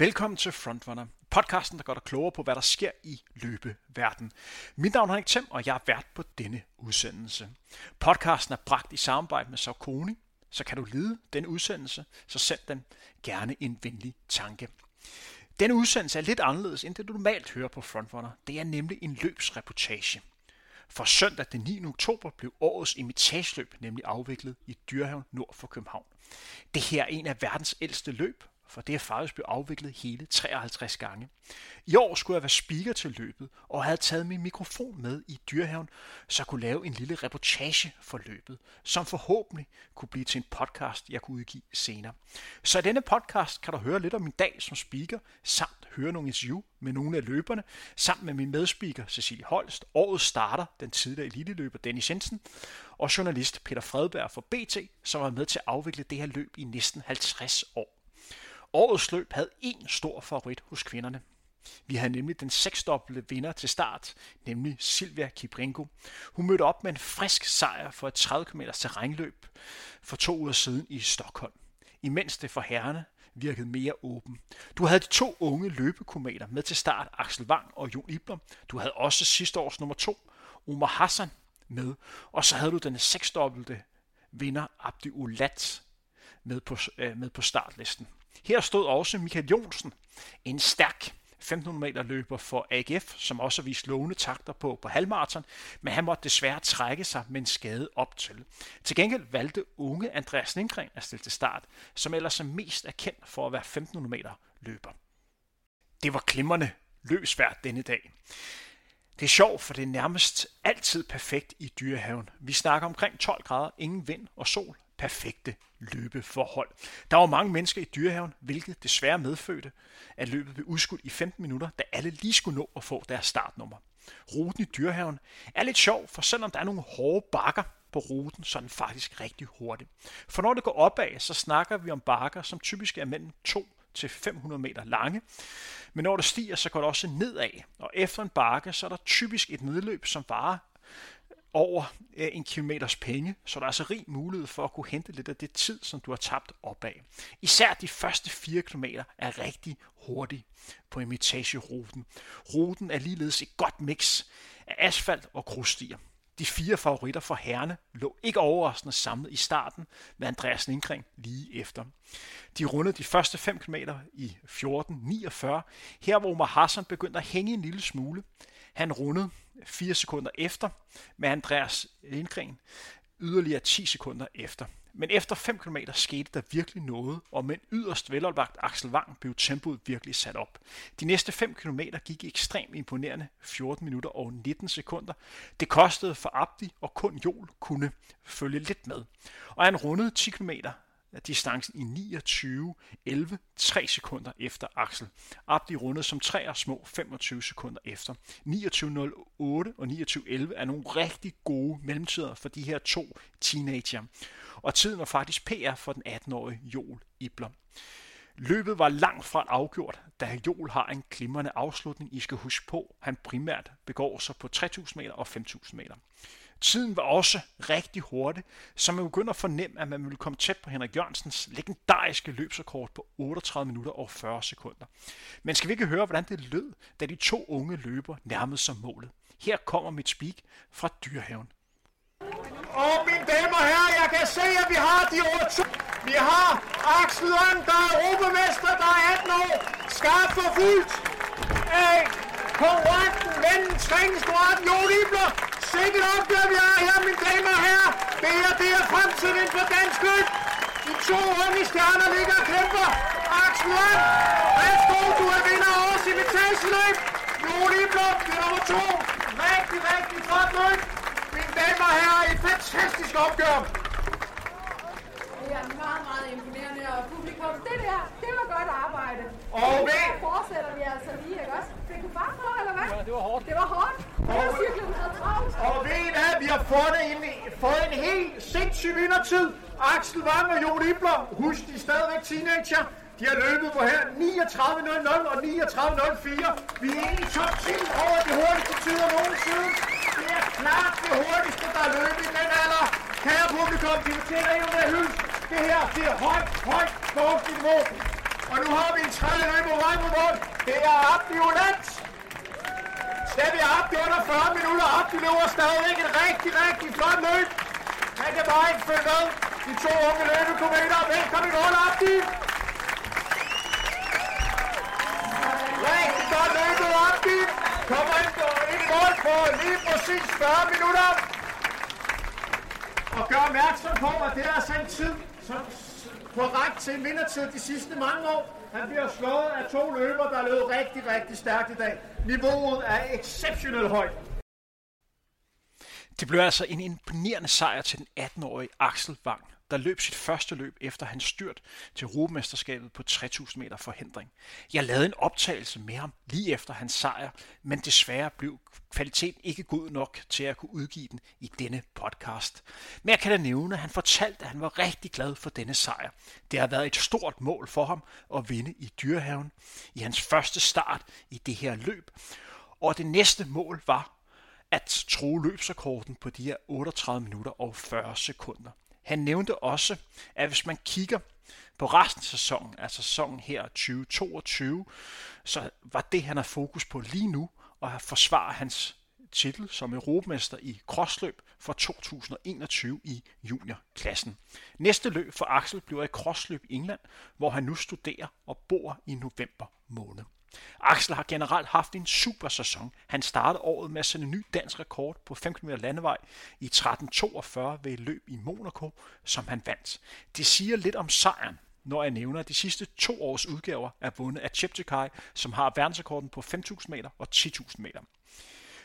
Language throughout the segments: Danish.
Velkommen til Frontrunner, podcasten, der gør dig klogere på, hvad der sker i løbeverden. Mit navn er Henrik Thiem, og jeg er vært på denne udsendelse. Podcasten er bragt i samarbejde med Saucony, så kan du lide den udsendelse, så send den gerne en venlig tanke. Denne udsendelse er lidt anderledes end det, du normalt hører på Frontrunner. Det er nemlig en løbsreportage. For søndag den 9. oktober blev årets imitageløb nemlig afviklet i Dyrhavn nord for København. Det her er en af verdens ældste løb, for det er faktisk blevet afviklet hele 53 gange. I år skulle jeg være speaker til løbet, og havde taget min mikrofon med i Dyrehaven, så jeg kunne lave en lille reportage for løbet, som forhåbentlig kunne blive til en podcast, jeg kunne udgive senere. Så i denne podcast kan du høre lidt om min dag som speaker, samt høre nogle interview med nogle af løberne, sammen med min medspeaker Cecilie Holst. Året starter den tidligere eliteløber Dennis Jensen, og journalist Peter Fredberg fra BT, som var med til at afvikle det her løb i næsten 50 år. Årets løb havde én stor favorit hos kvinderne. Vi havde nemlig den seksdobbelte vinder til start, nemlig Silvia Kibringo. Hun mødte op med en frisk sejr for et 30 km terrænløb for to uger siden i Stockholm. Imens det for herrene virkede mere åben. Du havde de to unge løbekometer med til start, Axel Wang og Jon Ibler. Du havde også sidste års nummer to, Omar Hassan, med. Og så havde du den seksdobbelte vinder, Abdi Ulat, med på, øh, med på startlisten. Her stod også Michael Jonsen, en stærk 1500 meter løber for AGF, som også viste lovende takter på, på halvmarathon, men han måtte desværre trække sig med en skade op til. Til gengæld valgte unge Andreas Lindgren at stille til start, som ellers er mest er kendt for at være 1500 meter løber. Det var klimrende løbsvært denne dag. Det er sjovt, for det er nærmest altid perfekt i dyrehaven. Vi snakker omkring 12 grader, ingen vind og sol, perfekte løbeforhold. Der var mange mennesker i dyrehaven, hvilket desværre medfødte, at løbet blev udskudt i 15 minutter, da alle lige skulle nå at få deres startnummer. Ruten i dyrehaven er lidt sjov, for selvom der er nogle hårde bakker på ruten, så er den faktisk rigtig hurtig. For når det går opad, så snakker vi om bakker, som typisk er mellem 2 til 500 meter lange. Men når det stiger, så går det også nedad. Og efter en bakke, så er der typisk et nedløb, som varer over øh, en kilometers penge, så der er så rig mulighed for at kunne hente lidt af det tid, som du har tabt opad. Især de første 4 km er rigtig hurtige på imitageruten. Ruten er ligeledes et godt mix af asfalt og grusstier. De fire favoritter for herrene lå ikke overraskende samlet i starten med Andreas Lindgren lige efter. De rundede de første 5 km i 14.49, her hvor Omar Hassan begyndte at hænge en lille smule. Han rundede 4 sekunder efter med Andreas Lindgren yderligere 10 sekunder efter. Men efter 5 km skete der virkelig noget, og med en yderst velopvagt Axel Wang blev tempoet virkelig sat op. De næste 5 km gik ekstremt imponerende 14 minutter og 19 sekunder. Det kostede for Abdi, og kun Jol kunne følge lidt med. Og han rundede 10 km distancen i 29 11 3 sekunder efter Axel. Abdi rundede som 3 og små 25 sekunder efter. 29.08 og 29.11 er nogle rigtig gode mellemtider for de her to teenager. Og tiden var faktisk PR for den 18-årige Joel Ibler. Løbet var langt fra afgjort, da Joel har en glimrende afslutning. I skal huske på, at han primært begår sig på 3.000 meter og 5.000 meter. Tiden var også rigtig hurtig, så man begynder at fornemme, at man ville komme tæt på Henrik Jørgensens legendariske løbsrekord på 38 minutter og 40 sekunder. Men skal vi ikke høre, hvordan det lød, da de to unge løber nærmede sig målet? Her kommer mit speak fra Dyrehaven. Og mine damer og herrer, jeg kan se, at vi har de to. Vi har Axel Lund, der er europamester, der er 18 år, skarpt for fuldt af konkurrenten, vennen, træningskammerat, Jon Ibler, Sikkert opgør vi har her, mine damer og herrer. Det her, det er fremtiden for dansk løb. De to unge stjerner ligger og kæmper. Axel Land, værsgo, du er vinder af årets imitageløb. Jon Iblom, det er nummer to. Rigtig, rigtig flot løb. Mine damer og herrer, et fantastisk opgør. Det er meget, meget imponerende, og publikum, det der, det var godt arbejde. Og Så ved, fortsætter vi altså lige, ikke også? Fik du fart på, eller hvad? Ja, det var hårdt. Det var hårdt. Motorcyklen og ved I hvad, vi har fået en, fået en helt sindssyg vindertid. Axel Wang og Jon Ibler, husk, de er stadigvæk teenager. De har løbet på her 39.00 og 39.04. Vi er inde i top 10 over de hurtigste tider nogensinde. Det er klart det hurtigste, der er løbet i den alder. Kære publikum, de fortjener endnu mere hyldt. Det her, det er højt, højt sportsniveau. Og nu har vi en tredje løb på vej på mål. Det er Abdi Ulant. vi Abdi under 40 minutter. Abdi løber stadigvæk et rigtig, rigtig flot løb. Han kan bare ikke følge med. De to unge løbekometer. Velkommen i mål, Abdi. Rigtig godt løbet, Abdi. Kommer ind ind i mål på lige præcis 40 minutter. Og gør opmærksom på, at det er altså en tid, som korrekt til en vindertid de sidste mange år. Han bliver slået af to løber, der løb rigtig, rigtig stærkt i dag. Niveauet er exceptionelt højt. Det blev altså en imponerende sejr til den 18-årige Axel Wang, der løb sit første løb efter hans styrt til Europamesterskabet på 3000 meter forhindring. Jeg lavede en optagelse med ham lige efter hans sejr, men desværre blev kvaliteten ikke god nok til at kunne udgive den i denne podcast. Men jeg kan da nævne, at han fortalte, at han var rigtig glad for denne sejr. Det har været et stort mål for ham at vinde i Dyrehaven i hans første start i det her løb. Og det næste mål var at tro løbsrekorden på de her 38 minutter og 40 sekunder. Han nævnte også, at hvis man kigger på resten af sæsonen, altså sæsonen her 2022, så var det, han har fokus på lige nu, at forsvare hans titel som europamester i crossløb for 2021 i juniorklassen. Næste løb for Axel bliver i crossløb i England, hvor han nu studerer og bor i november måned. Axel har generelt haft en super sæson. Han startede året med at sende en ny dansk rekord på 5 km landevej i 13.42 ved et løb i Monaco, som han vandt. Det siger lidt om sejren, når jeg nævner, at de sidste to års udgaver er vundet af Cheptegei, som har verdensrekorden på 5.000 meter og 10.000 meter.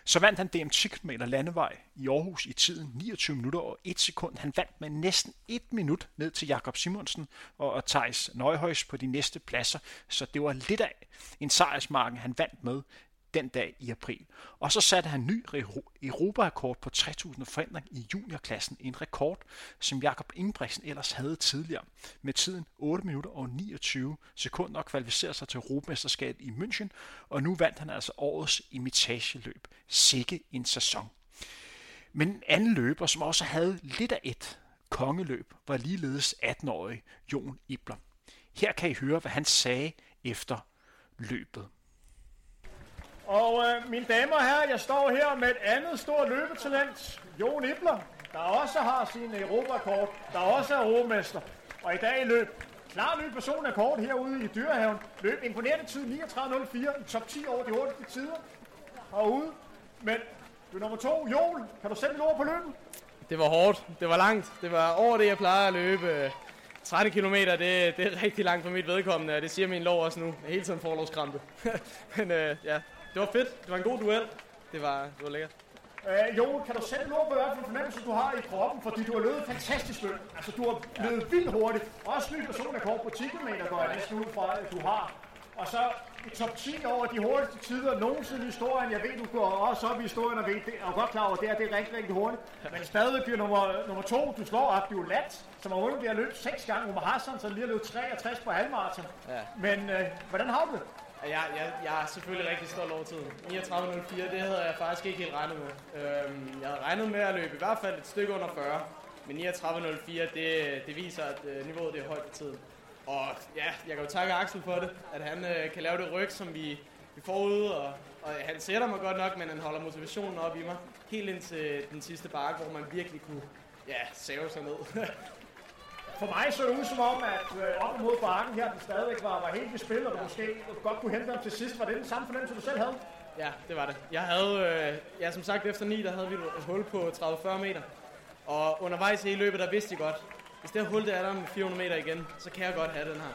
Så vandt han DM 10 km landevej i Aarhus i tiden 29 minutter og 1 sekund. Han vandt med næsten 1 minut ned til Jakob Simonsen og Thijs Nøjhøjs på de næste pladser, så det var lidt af en sejrsmarken, han vandt med den dag i april. Og så satte han ny Europarekord på 3000 forandring i juniorklassen. En rekord, som Jakob Ingebrigtsen ellers havde tidligere. Med tiden 8 minutter og 29 sekunder og kvalificerede sig til Europamesterskabet i München. Og nu vandt han altså årets imitageløb. Sikke en sæson. Men en anden løber, som også havde lidt af et kongeløb, var ligeledes 18-årig Jon Ibler. Her kan I høre, hvad han sagde efter løbet. Og øh, mine damer og herrer, jeg står her med et andet stort løbetalent, Jon Ibler, der også har sin øh, Europakort, der også er europamester. Og i dag løb klar ny personakord herude i Dyrehaven. Løb imponerende tid 39.04 i top 10 over de hurtigste tider herude. Men du er nummer to, Jon. Kan du sætte et ord på løbet? Det var hårdt. Det var langt. Det var over det, jeg plejer at løbe. 30 km, det, det er rigtig langt for mit vedkommende, og det siger min lov også nu. Jeg er hele tiden forlovskrampe. Men øh, ja, det var fedt. Det var en god duel. Det var, det var lækkert. Øh, jo, kan du sætte noget på, hvad for fornemmelse du har i kroppen? Fordi du har løbet fantastisk løb. Altså, du har løbet vildt hurtigt. Også ny personrekord på 10 km, går jeg næsten ud fra, at du har. Og så i top 10 over de hurtigste tider nogensinde i historien. Jeg ved, du går også op i historien og ved, det er godt klar over, det er, det er rigtig, rigtig hurtigt. Men stadig bliver nummer, nummer to, du slår Abdul Lat, som har vundet det her løb seks gange. Umar Hassan, som lige har løbet 63 på halvmarathon. Ja. Men øh, hvordan har du det? Jeg, jeg, jeg er selvfølgelig rigtig stolt over tiden. 39.04, det havde jeg faktisk ikke helt regnet med. Øhm, jeg havde regnet med at løbe i hvert fald et stykke under 40. Men 39.04, det, det viser, at øh, niveauet det er højt i tiden. Og ja, jeg kan jo takke Axel for det, at han øh, kan lave det ryg, som vi, vi får ude. Og, og han sætter mig godt nok, men han holder motivationen op i mig. Helt ind til den sidste bakke, hvor man virkelig kunne ja, save sig ned. For mig så det ud som om, at øh, op mod bakken her, den stadigvæk var, var helt i spil, og du ja. måske godt kunne hente dem til sidst. Var det den samme fornemmelse, du selv havde? Ja, det var det. Jeg havde, øh, ja, som sagt, efter 9, der havde vi et hul på 30-40 meter. Og undervejs i løbet, der vidste jeg godt, hvis det her hul det er der om 400 meter igen, så kan jeg godt have den her.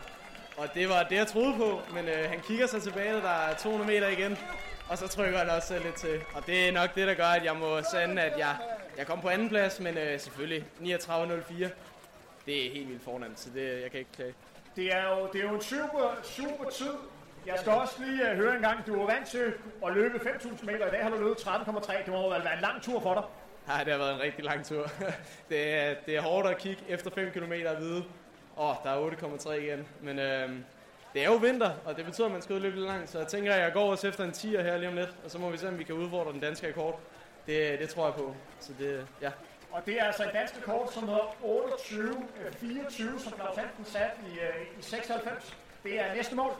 Og det var det, jeg troede på, men øh, han kigger sig tilbage, der er 200 meter igen. Og så trykker han også lidt til. Og det er nok det, der gør, at jeg må sande, at jeg, jeg kom på anden plads, men øh, selvfølgelig 39.04 det er helt vildt fornemt, så det, jeg kan ikke klage. Det er jo, det er jo en super, super tid. Jeg skal også lige uh, høre en gang, du var vant til at løbe 5.000 meter, i dag har du løbet 13,3. Det må jo være en lang tur for dig. Ja, det har været en rigtig lang tur. det, er, det er hårdt at kigge efter 5 km at vide, åh, oh, der er 8,3 igen. Men øh, det er jo vinter, og det betyder, at man skal løbe lidt langt. Så jeg tænker, at jeg går også efter en 10'er her lige om lidt, og så må vi se, om vi kan udfordre den danske rekord. Det, det tror jeg på. Så det, ja, og det er altså en dansk rekord, som hedder 28-24, som Claus Hansen satte i, uh, i 96. Det er næste mål.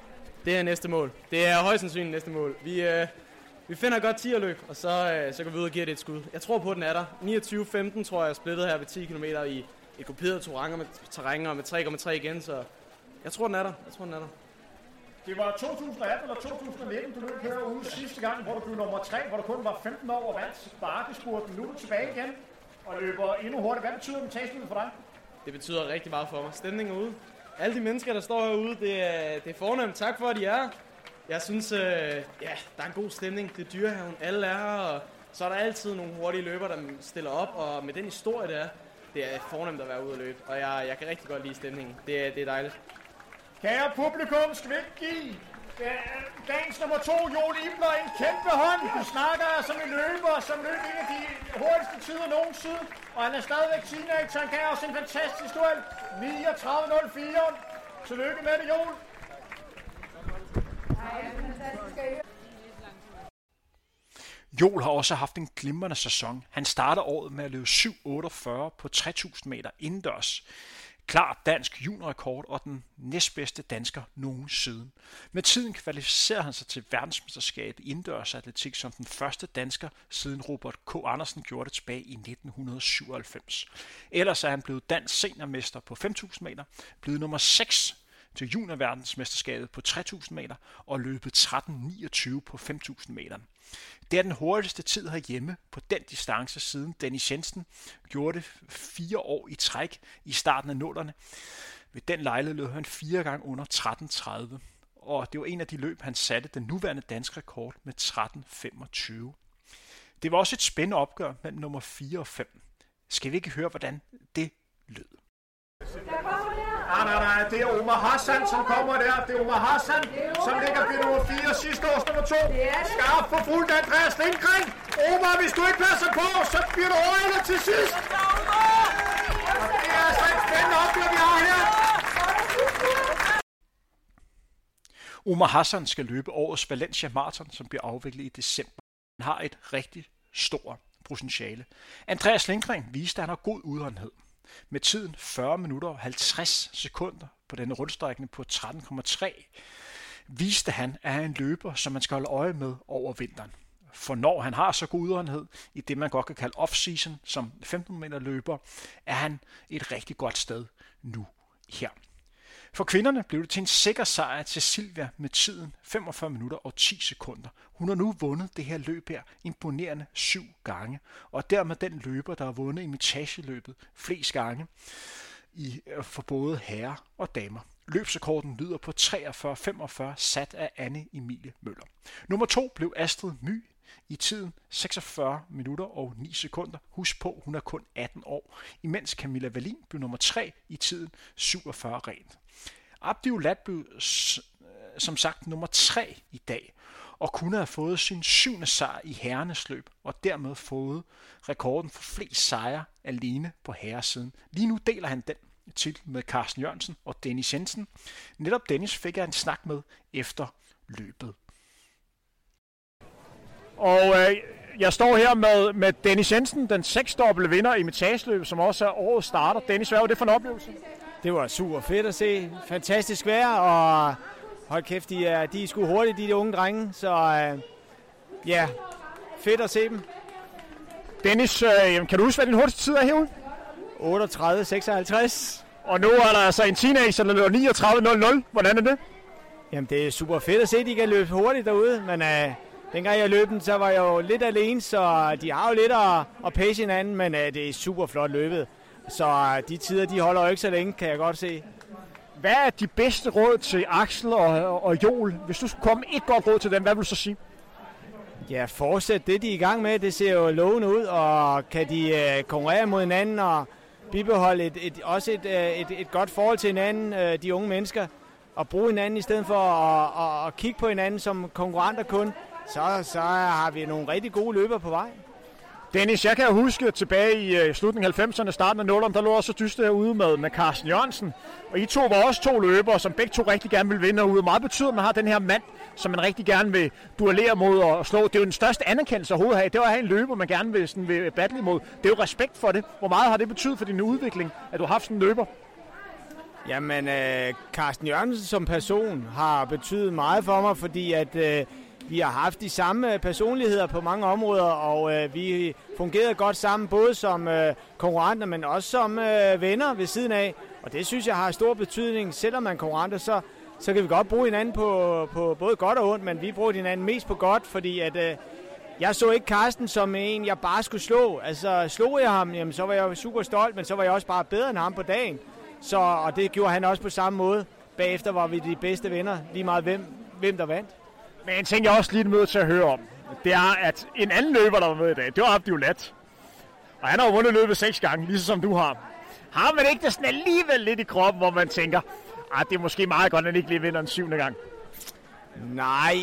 Det er næste mål. Det er højst sandsynligt næste mål. Vi, øh, vi finder et godt tierløb, og så, øh, så går vi ud og giver det et skud. Jeg tror på, at den er der. 29-15 tror jeg er splittet her ved 10 km i et kuperet terræn og med 3,3 igen, så jeg tror, den er der. Jeg tror, den er der. Det var 2018 eller 2019, du løb her ude sidste gang, hvor du blev nummer 3, hvor du kun var 15 år og vandt bakkespurten. Nu er du tilbage igen og løber endnu hurtigt. Hvad betyder metagesløbet for dig? Det betyder rigtig meget for mig. Stemningen ude. Alle de mennesker, der står herude, det er, det er fornemt. Tak for, at de er Jeg synes, øh, ja, der er en god stemning. Det er dyrehaven. Alle er her, og så er der altid nogle hurtige løber, der stiller op. Og med den historie, det er, det er fornemt at være ude og løbe. Og jeg, jeg kan rigtig godt lide stemningen. Det, er, det er dejligt. Kære publikum, skal vi ikke give dagens nummer to, Joel Ibler, en kæmpe hånd. Du snakker som en løber, som løb en af de hurtigste tider nogensinde. Og han er stadigvæk teenager. Han gav os en fantastisk duel. 39.04. Tillykke med det, Joel. Joel har også haft en glimrende sæson. Han starter året med at løbe 7.48 på 3000 meter indendørs. Klart dansk juniorrekord og den næstbedste dansker nogensinde. Med tiden kvalificerer han sig til verdensmesterskabet i indendørs atletik som den første dansker siden Robert K. Andersen gjorde det tilbage i 1997. Ellers er han blevet dansk seniormester på 5000 meter, blevet nummer 6 til juniorverdensmesterskabet på 3000 meter og løbet 13.29 på 5000 meter. Det er den hurtigste tid herhjemme på den distance siden Dennis Jensen gjorde det fire år i træk i starten af nullerne. Ved den lejlighed løb han fire gange under 13.30, og det var en af de løb, han satte den nuværende danske rekord med 13.25. Det var også et spændende opgør mellem nummer 4 og 5. Skal vi ikke høre, hvordan det lød? Nej, nej, nej, det er Omar Hassan, som kommer der. Det er Omar Hassan, som ligger ved nummer 4, sidste års nummer 2. Skarp for fuldt Andreas Lindgren. Omar, hvis du ikke passer på, så bliver du overhældet til sidst. Og det er altså et spændende opgør, vi har her. Omar Hassan skal løbe årets Valencia Marathon, som bliver afviklet i december. Han har et rigtig stort potentiale. Andreas Lindgren viste, at han har god udholdenhed. Med tiden 40 minutter og 50 sekunder på denne rundstrækning på 13,3 viste han, at han er en løber, som man skal holde øje med over vinteren. For når han har så god udholdenhed i det, man godt kan kalde off-season, som 15 meter løber, er han et rigtig godt sted nu her. For kvinderne blev det til en sikker sejr til Silvia med tiden 45 minutter og 10 sekunder. Hun har nu vundet det her løb her imponerende syv gange, og dermed den løber, der har vundet imitageløbet flest gange i, øh, for både herrer og damer. Løbsrekorden lyder på 43-45, sat af Anne Emilie Møller. Nummer to blev Astrid My i tiden 46 minutter og 9 sekunder. Husk på, hun er kun 18 år, imens Camilla Valin blev nummer 3 i tiden 47 rent. Abdiulat blev øh, som sagt nummer 3 i dag, og kunne have fået sin syvende sejr i herrenes løb, og dermed fået rekorden for flest sejre alene på herresiden. Lige nu deler han den titel med Carsten Jørgensen og Dennis Jensen. Netop Dennis fik jeg en snak med efter løbet. Og øh, jeg står her med, med Dennis Jensen, den seksdobbelte vinder i metageløb, som også er årets starter. Dennis, hvad var det for en oplevelse? Det var super fedt at se. Fantastisk vejr, og hold kæft, de er, de er sgu hurtige, de, de unge drenge. Så øh, ja, fedt at se dem. Dennis, øh, kan du huske, hvad din hurtigste tid er herude? 38-56. Og nu er der altså en teenager, der løber 39.00. Hvordan er det? Jamen, det er super fedt at se, at de kan løbe hurtigt derude. Men øh, dengang jeg løb den, så var jeg jo lidt alene, så de har jo lidt at, at pace hinanden, men øh, det er super flot løbet. Så øh, de tider, de holder jo ikke så længe, kan jeg godt se. Hvad er de bedste råd til Axel og, og Joel? Hvis du skulle komme et godt råd til dem, hvad vil du så sige? Ja, fortsæt det, de er i gang med. Det ser jo lovende ud, og kan de øh, konkurrere mod hinanden og bibeholde et, et, også et, øh, et, et godt forhold til hinanden, øh, de unge mennesker, og bruge hinanden i stedet for at, at, at kigge på hinanden som konkurrenter kun, så, så har vi nogle rigtig gode løber på vej. Dennis, jeg kan huske tilbage øh, i slutningen af 90'erne, starten af 0'erne, der lå også dyste herude med, med Carsten Jørgensen. Og I to var også to løbere, som begge to rigtig gerne vil vinde herude. Meget betyder, at man har den her mand, som man rigtig gerne vil duellere mod og slå. Det er jo den største anerkendelse overhovedet at have. Det var at have en løber, man gerne vil, sådan, vil battle imod. Det er jo respekt for det. Hvor meget har det betydet for din udvikling, at du har haft sådan en løber? Jamen, øh, Carsten Jørgensen som person har betydet meget for mig, fordi at øh, vi har haft de samme øh, personligheder på mange områder, og øh, vi fungerede godt sammen, både som øh, konkurrenter, men også som øh, venner ved siden af. Og det synes jeg har stor betydning. Selvom man er konkurrenter, så, så kan vi godt bruge hinanden på, på både godt og ondt, men vi bruger hinanden mest på godt, fordi at, øh, jeg så ikke Carsten som en, jeg bare skulle slå. Altså, slog jeg ham, jamen, så var jeg super stolt, men så var jeg også bare bedre end ham på dagen. Så, og det gjorde han også på samme måde. Bagefter var vi de bedste venner, lige meget hvem, hvem der vandt. Men en ting, jeg også lige nødt til at høre om, det er, at en anden løber, der var med i dag, det var Abdi Ulat. Og han har jo vundet løbet seks gange, ligesom som du har. Har man ikke det sådan alligevel lidt i kroppen, hvor man tænker, at ah, det er måske meget godt, at han ikke lige vinder en syvende gang? Nej,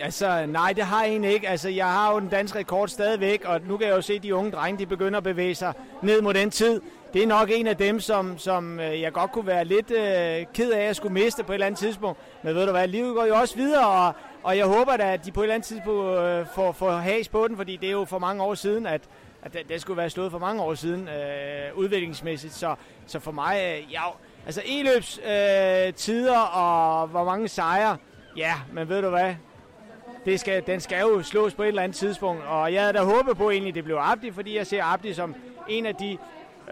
altså, nej, det har jeg egentlig ikke. Altså, jeg har jo den danske rekord stadigvæk, og nu kan jeg jo se, at de unge drenge, de begynder at bevæge sig ned mod den tid. Det er nok en af dem, som, som øh, jeg godt kunne være lidt øh, ked af at skulle miste på et eller andet tidspunkt. Men ved du hvad, livet går jo også videre, og, og jeg håber da, at de på et eller andet tidspunkt øh, får, får has på den, fordi det er jo for mange år siden, at, at det, det skulle være slået for mange år siden øh, udviklingsmæssigt. Så, så for mig, øh, ja, altså e-løbs øh, tider og hvor mange sejre, Ja, men ved du hvad? Det skal, den skal jo slås på et eller andet tidspunkt, og jeg havde da håbet på egentlig, det blev Abdi, fordi jeg ser Abdi som en af de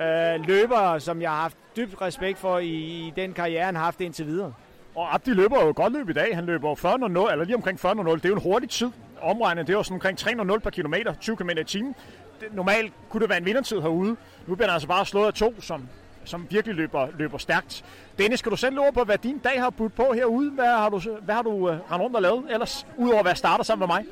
øh, løbere, som jeg har haft dybt respekt for i, i den karriere, han har haft indtil videre. Og Abdi løber jo godt løb i dag. Han løber 40 eller lige omkring 40 Det er jo en hurtig tid. Omregnet, det er jo sådan omkring 300 per kilometer, 20 km i timen. Normalt kunne det være en vindertid herude. Nu bliver der altså bare slået af to, som som virkelig løber, løber stærkt. Dennis, skal du selv løbe på, hvad din dag har budt på herude? Hvad har du, hvad har du øh, uh, rendt rundt og lavet ellers, udover at være starter sammen med mig?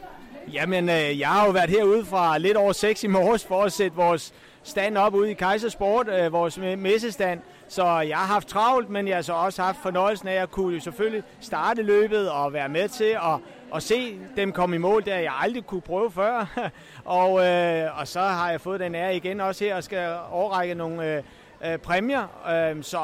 Jamen, øh, jeg har jo været herude fra lidt over 6 i morges for at sætte vores stand op ude i Kejsersport, øh, vores messestand. Så jeg har haft travlt, men jeg har så også haft fornøjelsen af at kunne selvfølgelig starte løbet og være med til at, at se dem komme i mål, der jeg aldrig kunne prøve før. og, øh, og så har jeg fået den ære igen også her og skal overrække nogle øh, øh præmier. Øhm, øh, så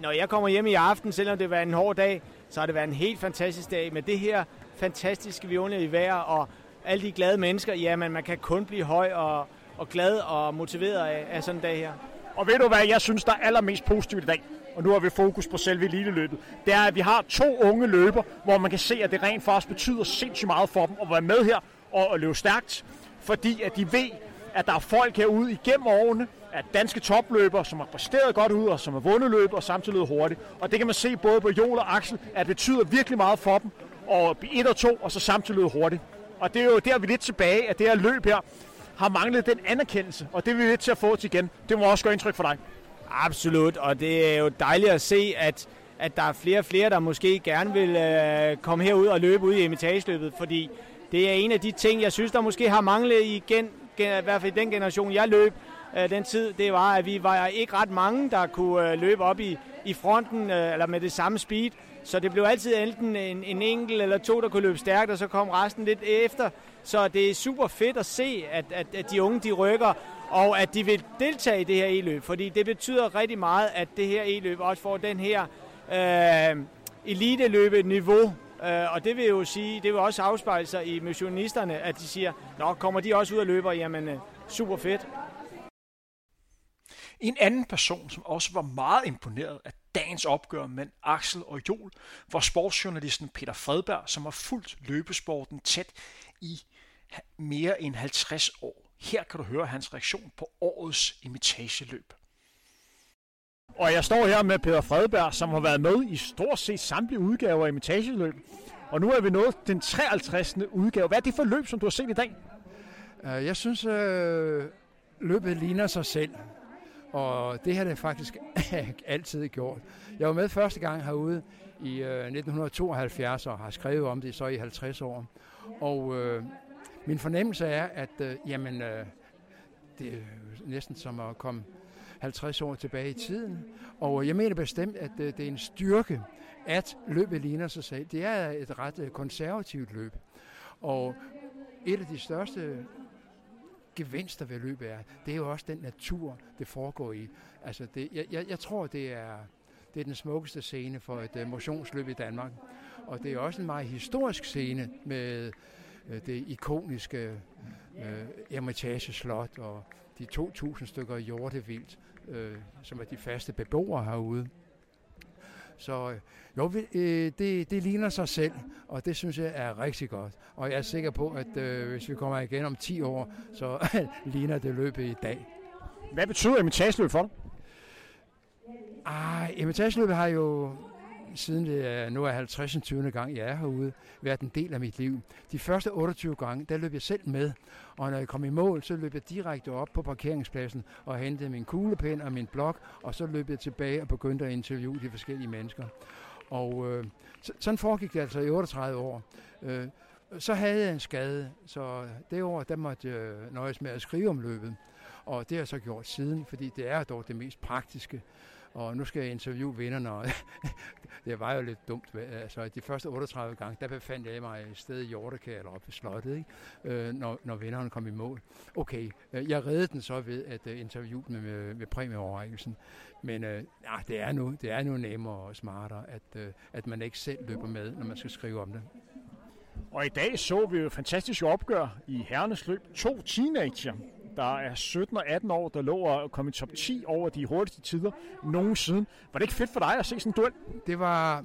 når jeg kommer hjem i aften, selvom det var en hård dag, så har det været en helt fantastisk dag med det her fantastiske vidunderlige vejr og alle de glade mennesker. Jamen, man kan kun blive høj og, og glad og motiveret af, af sådan en dag her. Og ved du hvad, jeg synes, der er allermest positivt i dag, og nu har vi fokus på selve eliteløbet, det er, at vi har to unge løber, hvor man kan se, at det rent faktisk betyder sindssygt meget for dem at være med her og løbe stærkt, fordi at de ved, at der er folk herude igennem årene, at danske topløbere, som har præsteret godt ud og som har vundet løb og samtidig løbet hurtigt. Og det kan man se både på Joel og Axel, at det betyder virkelig meget for dem at blive et og to og så samtidig løbe hurtigt. Og det er jo der, vi er lidt tilbage, at det her løb her har manglet den anerkendelse, og det er vi lidt til at få til igen. Det må også gøre indtryk for dig. Absolut, og det er jo dejligt at se, at, at der er flere og flere, der måske gerne vil øh, komme herud og løbe ud i imitageløbet, fordi det er en af de ting, jeg synes, der måske har manglet igen, i hvert fald i den generation, jeg løb, øh, den tid, det var, at vi var ikke ret mange, der kunne øh, løbe op i, i fronten øh, eller med det samme speed. Så det blev altid enten en, en enkelt eller to, der kunne løbe stærkt, og så kom resten lidt efter. Så det er super fedt at se, at, at, at de unge de rykker, og at de vil deltage i det her e-løb. Fordi det betyder rigtig meget, at det her e-løb også får den her øh, elite-løbe-niveau. Øh, og det vil jo sige, det vil også afspejle sig i missionisterne, at de siger, nå, kommer de også ud og løber, jamen øh, super fedt. En anden person, som også var meget imponeret af dagens opgør mellem Axel og Jol, var sportsjournalisten Peter Fredberg, som har fulgt løbesporten tæt i mere end 50 år. Her kan du høre hans reaktion på årets imitageløb. Og jeg står her med Peter Fredberg, som har været med i stort set samtlige udgaver af imitageløb. Og nu er vi nået den 53. udgave. Hvad er det for løb, som du har set i dag? Øh, jeg synes, øh, løbet ligner sig selv. Og det har det faktisk altid gjort. Jeg var med første gang herude i øh, 1972 og har skrevet om det så i 50 år. Og øh, min fornemmelse er, at øh, jamen, øh, det er næsten som at komme 50 år tilbage i tiden. Og jeg mener bestemt, at øh, det er en styrke, at løbet ligner sig selv. Det er et ret øh, konservativt løb. Og et af de største gevinster ved løbet er, det er jo også den natur, det foregår i. Altså det, jeg, jeg, jeg tror, det er, det er den smukkeste scene for et øh, motionsløb i Danmark. Og det er også en meget historisk scene med det ikoniske uh, Ermitage Slot og de 2.000 stykker hjortevildt, uh, som er de faste beboere herude. Så øh, jo, øh, det, det ligner sig selv, og det synes jeg er rigtig godt. Og jeg er sikker på, at øh, hvis vi kommer igen om 10 år, så ligner det løbet i dag. Hvad betyder imitageløb for dig? Ah, imitageløbet har jo siden det er, nu er 50. 20. gang, jeg er herude, været en del af mit liv. De første 28 gange, der løb jeg selv med, og når jeg kom i mål, så løb jeg direkte op på parkeringspladsen og hentede min kuglepen og min blok, og så løb jeg tilbage og begyndte at interviewe de forskellige mennesker. Og øh, sådan foregik det altså i 38 år. Øh, så havde jeg en skade, så det år, der måtte jeg nøjes med at skrive om løbet. Og det har jeg så gjort siden, fordi det er dog det mest praktiske. Og nu skal jeg interviewe vinderne, og det var jo lidt dumt. Altså, de første 38 gange, der befandt jeg mig et sted i Hjortekær eller oppe i slottet, ikke? Øh, når, når vinderne kom i mål. Okay, øh, jeg reddede den så ved at øh, interviewe med, med, med præmieoverrækkelsen. Men øh, ja, det, er nu, det er nu nemmere og smartere, at, øh, at man ikke selv løber med, når man skal skrive om det. Og i dag så vi jo et fantastisk opgør i herrenes løb. To teenager, der er 17 og 18 år, der lå og kom i top 10 over de hurtigste tider nogensinde. Var det ikke fedt for dig at se sådan en duel? Det var,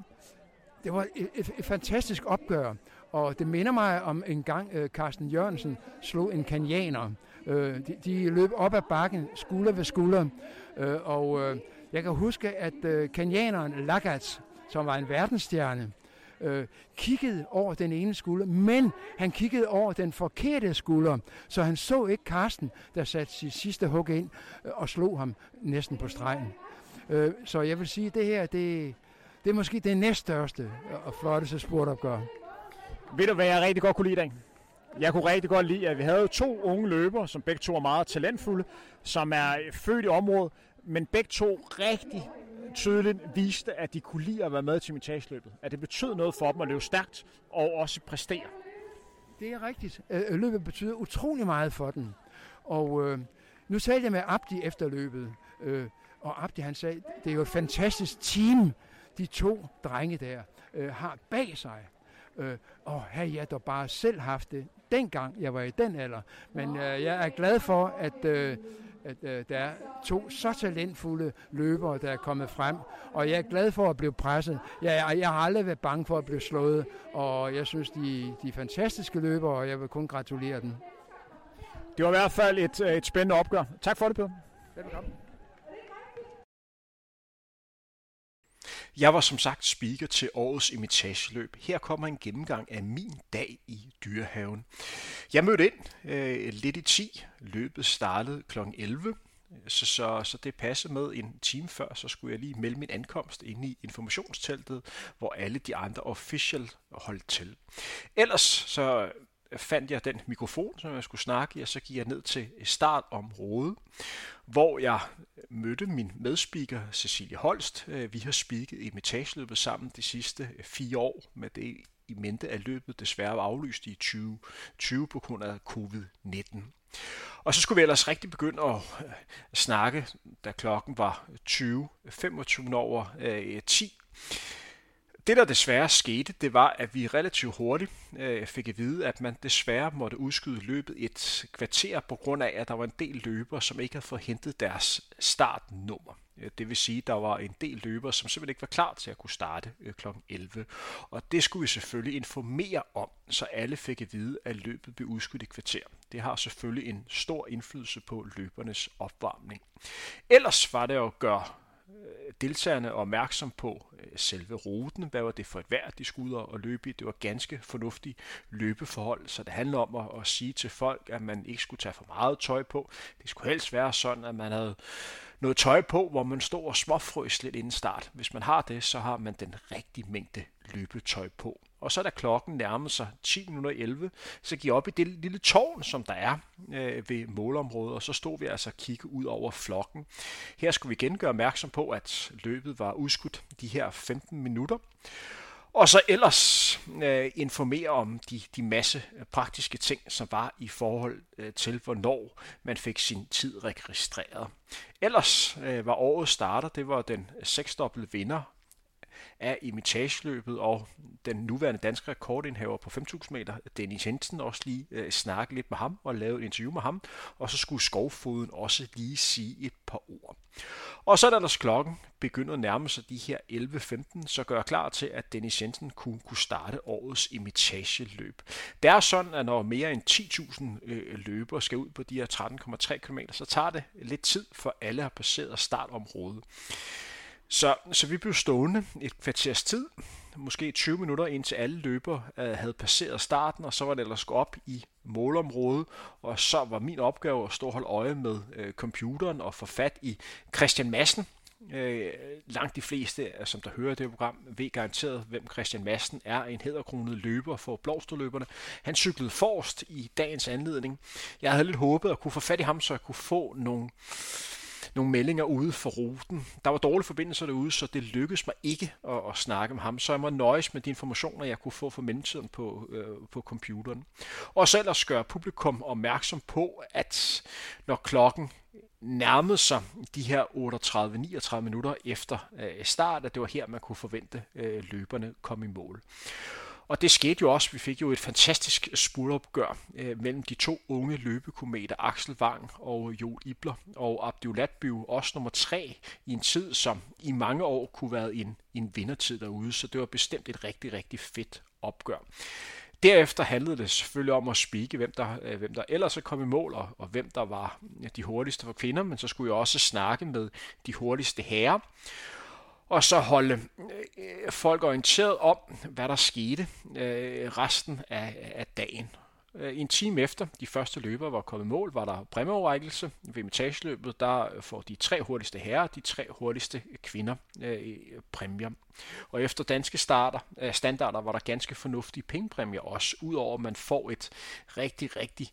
det var et, et, et fantastisk opgør, og det minder mig om en gang uh, Carsten Jørgensen slog en kanianer. Øh, de, de løb op ad bakken, skulder ved skulder, Øh, og øh, jeg kan huske, at øh, kanianeren Lagats, som var en verdensstjerne, øh, kiggede over den ene skulder, men han kiggede over den forkerte skulder, så han så ikke Karsten, der satte sit sidste hug ind øh, og slog ham næsten på stregen. Øh, så jeg vil sige, at det her, det, det er måske det næststørste og flotteste sportopgør. Ved du, hvad jeg rigtig godt kunne lide i dag? Jeg kunne rigtig godt lide, at vi havde to unge løbere, som begge to er meget talentfulde, som er født i området, men begge to rigtig tydeligt viste, at de kunne lide at være med til imitageløbet. At det betød noget for dem at løbe stærkt og også præstere. Det er rigtigt. Øh, øh, løbet betyder utrolig meget for dem. Og øh, nu talte jeg med Abdi efter løbet, øh, og Abdi han sagde, det er jo et fantastisk team, de to drenge der øh, har bag sig. Øh, og havde jeg da bare selv haft det, dengang jeg var i den alder. Men øh, jeg er glad for, at øh, at øh, der er to så talentfulde løbere, der er kommet frem. Og jeg er glad for at blive presset. Jeg, jeg har aldrig været bange for at blive slået, og jeg synes, de, de er fantastiske løbere, og jeg vil kun gratulere dem. Det var i hvert fald et, øh, et spændende opgør. Tak for det, Peter. Velkommen. Jeg var som sagt speaker til årets imitageløb. Her kommer en gennemgang af min dag i dyrehaven. Jeg mødte ind øh, lidt i 10. Løbet startede kl. 11. Så, så, så det passede med en time før, så skulle jeg lige melde min ankomst ind i informationsteltet, hvor alle de andre official holdt til. Ellers så fandt jeg den mikrofon, som jeg skulle snakke i, og så gik jeg ned til startområdet, hvor jeg mødte min medspeaker Cecilie Holst. Øh, vi har speaket i metageløbet sammen de sidste øh, fire år, med det i mente, at løbet desværre var aflyst i 2020 på grund af covid-19. Og så skulle vi ellers rigtig begynde at øh, snakke, da klokken var 20.25 over 10 det, der desværre skete, det var, at vi relativt hurtigt øh, fik at vide, at man desværre måtte udskyde løbet et kvarter på grund af, at der var en del løbere, som ikke havde fået hentet deres startnummer. Øh, det vil sige, at der var en del løbere, som simpelthen ikke var klar til at kunne starte øh, kl. 11. Og det skulle vi selvfølgelig informere om, så alle fik at vide, at løbet blev udskudt i kvarter. Det har selvfølgelig en stor indflydelse på løbernes opvarmning. Ellers var det at gøre Øh, deltagerne opmærksom på øh, selve ruten. Hvad var det for et vejr, de skulle ud og løbe i? Det var ganske fornuftige løbeforhold, så det handler om at, at sige til folk, at man ikke skulle tage for meget tøj på. Det skulle helst være sådan, at man havde noget tøj på, hvor man stod og småfrøs lidt inden start. Hvis man har det, så har man den rigtige mængde løbetøj på. Og så da klokken nærmede sig 10.11, så gik jeg op i det lille tårn, som der er øh, ved målområdet, og så stod vi altså og kiggede ud over flokken. Her skulle vi igen gøre opmærksom på, at løbet var udskudt de her 15 minutter. Og så ellers øh, informere om de, de masse øh, praktiske ting, som var i forhold øh, til, hvornår man fik sin tid registreret. Ellers øh, var året starter, det var den seksdobbelte vinder af imitageløbet, og den nuværende danske rekordindhaver på 5.000 meter, Dennis Jensen, også lige øh, snakke lidt med ham og lave et interview med ham, og så skulle Skovfoden også lige sige et par ord. Og så da der klokken begynder at nærme sig de her 11.15, så gør jeg klar til, at Dennis Jensen kunne, kunne starte årets imitageløb. Det er sådan, at når mere end 10.000 øh, løbere skal ud på de her 13,3 km, så tager det lidt tid, for alle har passeret startområdet. Så, så vi blev stående et kvarters tid, måske 20 minutter indtil alle løber øh, havde passeret starten, og så var det ellers gå op i målområdet, og så var min opgave at stå og holde øje med øh, computeren og få fat i Christian Massen. Øh, langt de fleste, øh, som der hører det program, ved garanteret, hvem Christian Massen er, en hederkronet løber for blåsterløberne. Han cyklede forrest i dagens anledning. Jeg havde lidt håbet at kunne få fat i ham, så jeg kunne få nogle nogle meldinger ude for ruten. Der var dårlige forbindelser derude, så det lykkedes mig ikke at, at snakke med ham, så jeg må nøjes med de informationer, jeg kunne få fra mellemtiden på, øh, på computeren. Og så ellers gøre publikum opmærksom på, at når klokken nærmede sig de her 38-39 minutter efter øh, start, at det var her, man kunne forvente øh, løberne kom i mål. Og det skete jo også. Vi fik jo et fantastisk spurtopgør øh, mellem de to unge løbekometer, Axel Wang og Joel Ibler, og Abdul Byv, også nummer tre i en tid, som i mange år kunne være en, en vindertid derude. Så det var bestemt et rigtig, rigtig fedt opgør. Derefter handlede det selvfølgelig om at spike, hvem der, øh, hvem der ellers er kommet i mål, og, og hvem der var de hurtigste for kvinder, men så skulle jeg også snakke med de hurtigste herrer og så holde øh, folk orienteret om, hvad der skete øh, resten af, af dagen. Øh, en time efter de første løbere var kommet mål, var der præmieoverrækkelse. Ved metageløbet, der øh, får de tre hurtigste herrer, de tre hurtigste kvinder øh, øh, præmier. Og efter danske starter, øh, standarder var der ganske fornuftige pengepræmier også, udover at man får et rigtig, rigtig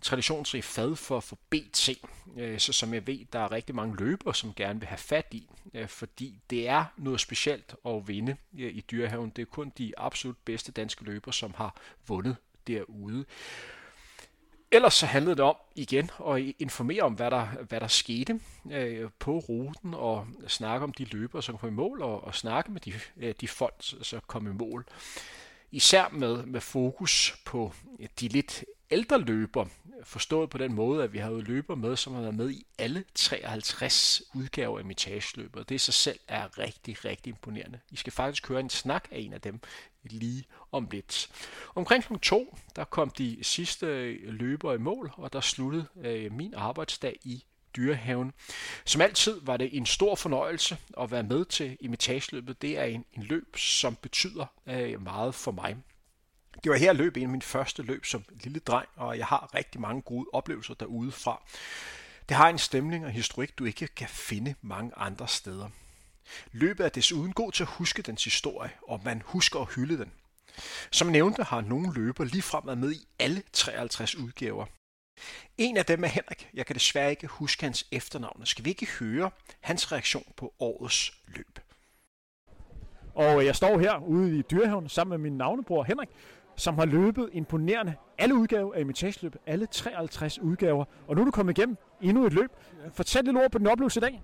traditionsrigt fad for, for BT, øh, så som jeg ved, der er rigtig mange løbere, som gerne vil have fat i, øh, fordi det er noget specielt at vinde øh, i dyrehaven. Det er kun de absolut bedste danske løbere, som har vundet derude. Ellers så handlede det om igen at informere om, hvad der, hvad der skete øh, på ruten, og snakke om de løbere, som kom i mål, og, og snakke med de, øh, de folk, som kom i mål. Især med, med fokus på de lidt ældre løber, forstået på den måde, at vi har jo løber med, som har været med i alle 53 udgaver af mitageløbet. Det i sig selv er rigtig, rigtig imponerende. I skal faktisk høre en snak af en af dem lige om lidt. Omkring kl. 2, der kom de sidste øh, løbere i mål, og der sluttede øh, min arbejdsdag i dyrehaven. Som altid var det en stor fornøjelse at være med til imitageløbet. Det er en, en løb, som betyder øh, meget for mig. Det var her løb en af mine første løb som lille dreng, og jeg har rigtig mange gode oplevelser derude fra. Det har en stemning og historik, du ikke kan finde mange andre steder. Løbet er desuden god til at huske dens historie, og man husker at hylde den. Som nævnte har nogle løber ligefrem været med i alle 53 udgaver. En af dem er Henrik. Jeg kan desværre ikke huske hans efternavn. Skal vi ikke høre hans reaktion på årets løb? Og jeg står her ude i Dyrehaven sammen med min navnebror Henrik, som har løbet imponerende alle udgaver af imitageløb, alle 53 udgaver. Og nu er du kommet igennem endnu et løb. Fortæl lidt ord på din oplevelse i dag.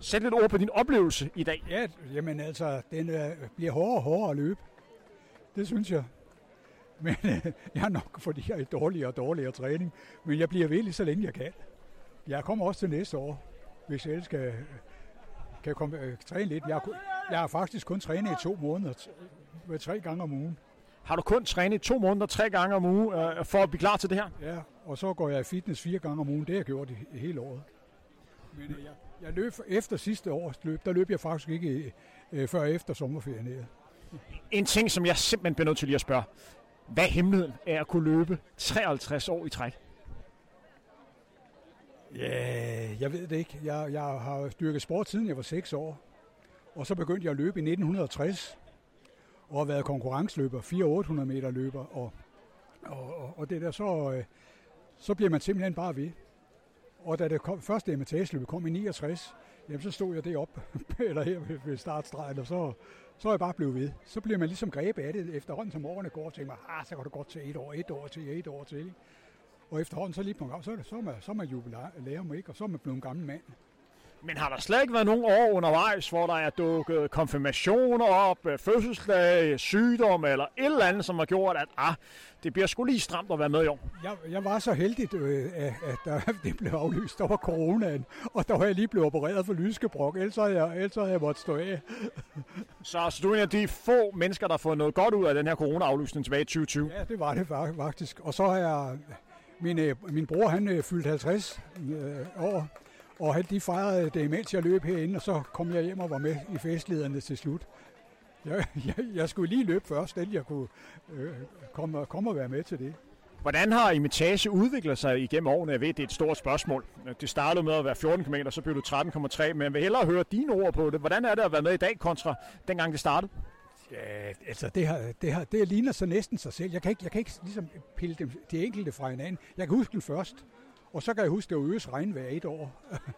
Sæt lidt ord på din oplevelse i dag. Ja, jamen altså, den øh, bliver hårdere og hårdere at løbe. Det synes jeg. Men øh, jeg er nok, fordi jeg er dårligere og dårligere træning. Men jeg bliver ved lige så længe jeg kan. Jeg kommer også til næste år, hvis jeg skal kan komme, øh, træne lidt. Jeg, jeg har faktisk kun trænet i to måneder, t- tre gange om ugen. Har du kun trænet to måneder, tre gange om ugen, øh, for at blive klar til det her? Ja, og så går jeg i fitness fire gange om ugen. Det har jeg gjort i, i hele året. Men øh, jeg, jeg løb efter sidste års løb, der løb jeg faktisk ikke øh, før efter sommerferien her. En ting, som jeg simpelthen bliver nødt til lige at spørge. Hvad er hemmeligheden af at kunne løbe 53 år i træk? Ja, jeg ved det ikke. Jeg, jeg har styrket sport siden jeg var 6 år. Og så begyndte jeg at løbe i 1960. Og har været konkurrenceløber, 400-800 meter løber. Og, og, og, og det der, så, øh, så bliver man simpelthen bare ved. Og da det kom, første MTS-løb kom i 69, jamen så stod jeg deroppe, eller her ved, ved startstregen, og så, så er jeg bare blevet ved. Så bliver man ligesom grebet af det efterhånden, som årene går, og tænker man, ah, så kan du godt til et år, et år til, et år til. Ikke? Og efterhånden så lige på en gang, så er, det, så er man, så er man jubilæum, ikke? Og så er man blevet en gammel mand. Men har der slet ikke været nogen år undervejs, hvor der er dukket konfirmationer op, øh, fødselsdag, sygdom eller et eller andet, som har gjort, at ah, det bliver sgu lige stramt at være med i år? Jeg, jeg var så heldig, øh, at, at det blev aflyst. Var coronaen, og der var jeg lige blevet opereret for lyskebrok. Ellers havde jeg, ellers havde jeg måttet stå af. Så, så du er en af de få mennesker, der har fået noget godt ud af den her corona-aflysning tilbage i 2020? Ja, det var det faktisk. Og så har jeg... Min, øh, min bror, han øh, fyldte 50 øh, år, og de fejrede det, mens jeg løb herinde, og så kom jeg hjem og var med i festlederne til slut. Jeg, jeg, jeg skulle lige løbe først, inden jeg kunne øh, komme, komme og være med til det. Hvordan har imitage udviklet sig igennem årene? Jeg ved, det er et stort spørgsmål. Det startede med at være 14 km, så blev det 13,3, men jeg vil hellere høre dine ord på det. Hvordan er det at være med i dag kontra dengang det startede? Ja, altså det, her, det, her, det ligner så næsten sig selv. Jeg kan ikke, jeg kan ikke ligesom pille dem, de enkelte fra hinanden. Jeg kan huske den først, og så kan jeg huske, at det var øges regn hver et år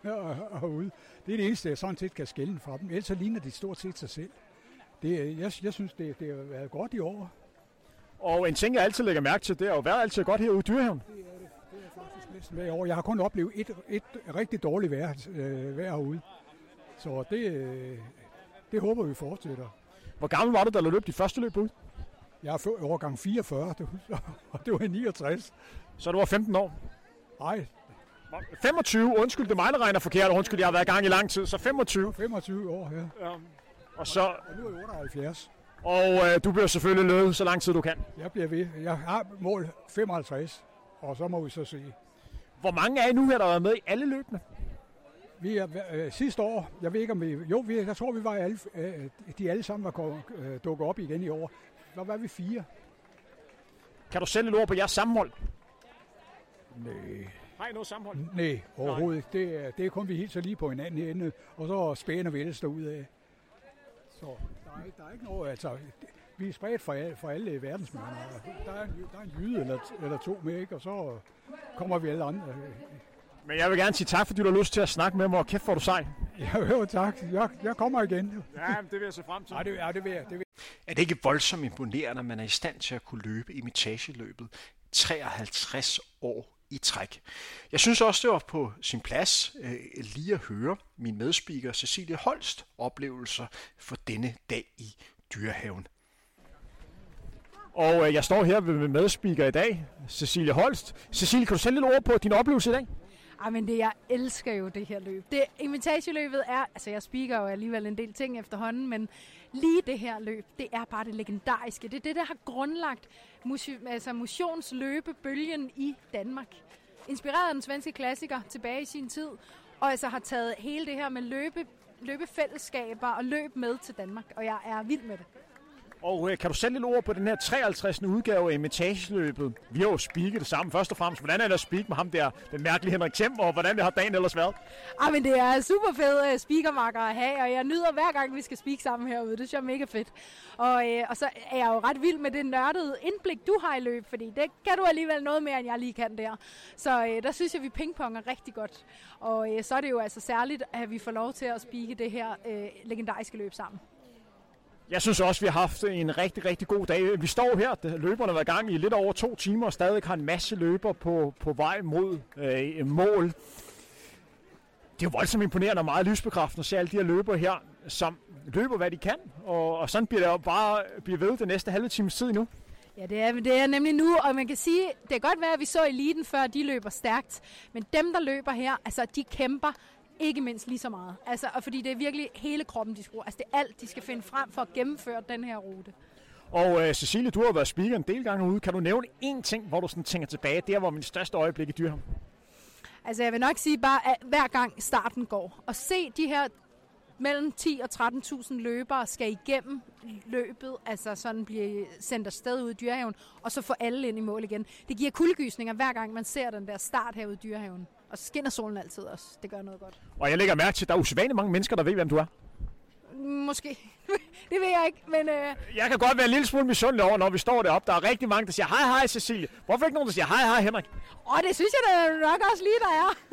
herude. Det er det eneste, jeg sådan set kan skælde fra dem. Ellers så ligner de stort set sig selv. Det, jeg, jeg synes, det, det har været godt i år. Og en ting, jeg altid lægger mærke til, det er jo været altid godt herude i Dyrehaven. Det er det. Det er faktisk næsten hver år. Jeg har kun oplevet et, et rigtig dårligt vejr, øh, vejr herude. Så det, øh, det håber vi fortsætter. Hvor gammel var du, da du løb de første løb ud? Jeg er årgang 44, og det var i 69. Så du var 15 år? Nej. 25, undskyld, det er mig, der regner forkert, undskyld, jeg har været i gang i lang tid, så 25. 25 år, ja. ja. Og, så, og nu er jeg 78. Og øh, du bliver selvfølgelig løbet så lang tid du kan. Jeg bliver ved. Jeg har mål 55, og så må vi så se. Hvor mange er I nu her, der har været med i alle løbene? Vi er øh, sidste år, jeg ved ikke om vi, jo, vi, jeg tror vi var alle, øh, de alle sammen var øh, dukket op igen i år. Der var vi fire. Kan du sende et ord på jeres sammenhold? Nej. Har I noget sammenhold? Nej, overhovedet ikke. Det, er, det er kun vi helt så lige på hinanden herinde, og så spænder vi ellers ud af. Så der er, der er ikke noget, altså, vi er spredt for, alle, for alle verdensmændene. Der er, en, der er en jyde eller, eller to med, ikke? og så kommer vi alle andre. Men jeg vil gerne sige tak, fordi du har lyst til at snakke med mig, og kæft, hvor du sej. Ja, jo, tak. Jeg, jeg kommer igen. Ja, det vil jeg se frem til. Ja, det, ja, det vil jeg. Det vil. Er det ikke voldsomt imponerende, at man er i stand til at kunne løbe imitageløbet 53 år i træk. Jeg synes også, det var på sin plads øh, lige at høre min medspeaker Cecilie Holst oplevelser for denne dag i Dyrehaven. Og øh, jeg står her med medspeaker i dag, Cecilie Holst. Cecilie, kan du sætte lidt ord på din oplevelse i dag? Ej, men det, jeg elsker jo det her løb. Det imitageløbet er, altså jeg speaker jo alligevel en del ting efterhånden, men lige det her løb, det er bare det legendariske. Det er det, der har grundlagt altså motionsløbebølgen i Danmark. Inspireret af den svenske klassiker tilbage i sin tid, og altså har taget hele det her med løbe, løbefællesskaber og løb med til Danmark, og jeg er vild med det. Og øh, kan du sætte lidt ord på den her 53. udgave af imitageløbet? Vi har jo speaket det samme først og fremmest. Hvordan er det at speak med ham der, den mærkelige Henrik Thiem, og hvordan det har dagen ellers været? Ah, men det er super fede uh, øh, speakermarker at have, og jeg nyder hver gang, vi skal speak sammen herude. Det synes jeg er mega fedt. Og, øh, og så er jeg jo ret vild med det nørdede indblik, du har i løb, fordi det kan du alligevel noget mere, end jeg lige kan der. Så øh, der synes jeg, vi pingponger rigtig godt. Og øh, så er det jo altså særligt, at vi får lov til at speake det her øh, legendariske løb sammen. Jeg synes også, vi har haft en rigtig, rigtig god dag. Vi står her, løberne var i gang i lidt over to timer, og stadig har en masse løber på, på vej mod øh, mål. Det er jo voldsomt imponerende og meget lysbekræftende at se alle de her løbere her, som løber, hvad de kan. Og, og sådan bliver det jo bare bliver ved det næste halve times tid nu. Ja, det er, det er nemlig nu, og man kan sige, det kan godt være, at vi så eliten før, de løber stærkt, men dem, der løber her, altså de kæmper ikke mindst lige så meget. Altså, og fordi det er virkelig hele kroppen, de skal Altså det er alt, de skal finde frem for at gennemføre den her rute. Og uh, Cecilie, du har været speaker en del gange ude. Kan du nævne én ting, hvor du sådan tænker tilbage? Det var min største øjeblik i Dyrham. Altså jeg vil nok sige bare, at hver gang starten går, og se de her mellem 10 og 13.000 løbere skal igennem løbet, altså sådan bliver sendt afsted ud i dyrehaven, og så få alle ind i mål igen. Det giver kuldegysninger hver gang man ser den der start her i dyrehaven. Og så skinner solen altid også. Det gør noget godt. Og jeg lægger mærke til, at der er usædvanligt mange mennesker, der ved, hvem du er. Måske. det ved jeg ikke, men... Øh... Jeg kan godt være en lille smule misundelig over, når vi står deroppe. Der er rigtig mange, der siger, hej, hej, Cecilie. Hvorfor ikke nogen, der siger, hej, hej, Henrik? Åh, det synes jeg da nok også lige, der er.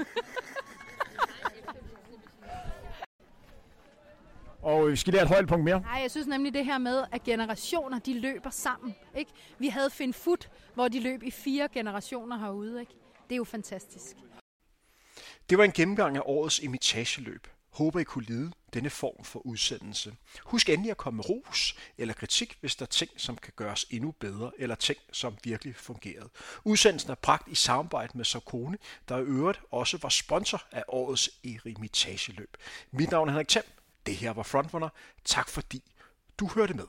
Og vi skal lige have et højdepunkt mere. Nej, jeg synes nemlig det her med, at generationer, de løber sammen. Ikke? Vi havde Finn Foot, hvor de løb i fire generationer herude. Ikke? Det er jo fantastisk. Det var en gennemgang af årets imitageløb. Håber I kunne lide denne form for udsendelse. Husk endelig at komme med ros eller kritik, hvis der er ting, som kan gøres endnu bedre, eller ting, som virkelig fungerede. Udsendelsen er bragt i samarbejde med Sarkone, der i øvrigt også var sponsor af årets erimitageløb. Mit navn er Henrik Thiem. Det her var Frontrunner. Tak fordi du hørte med.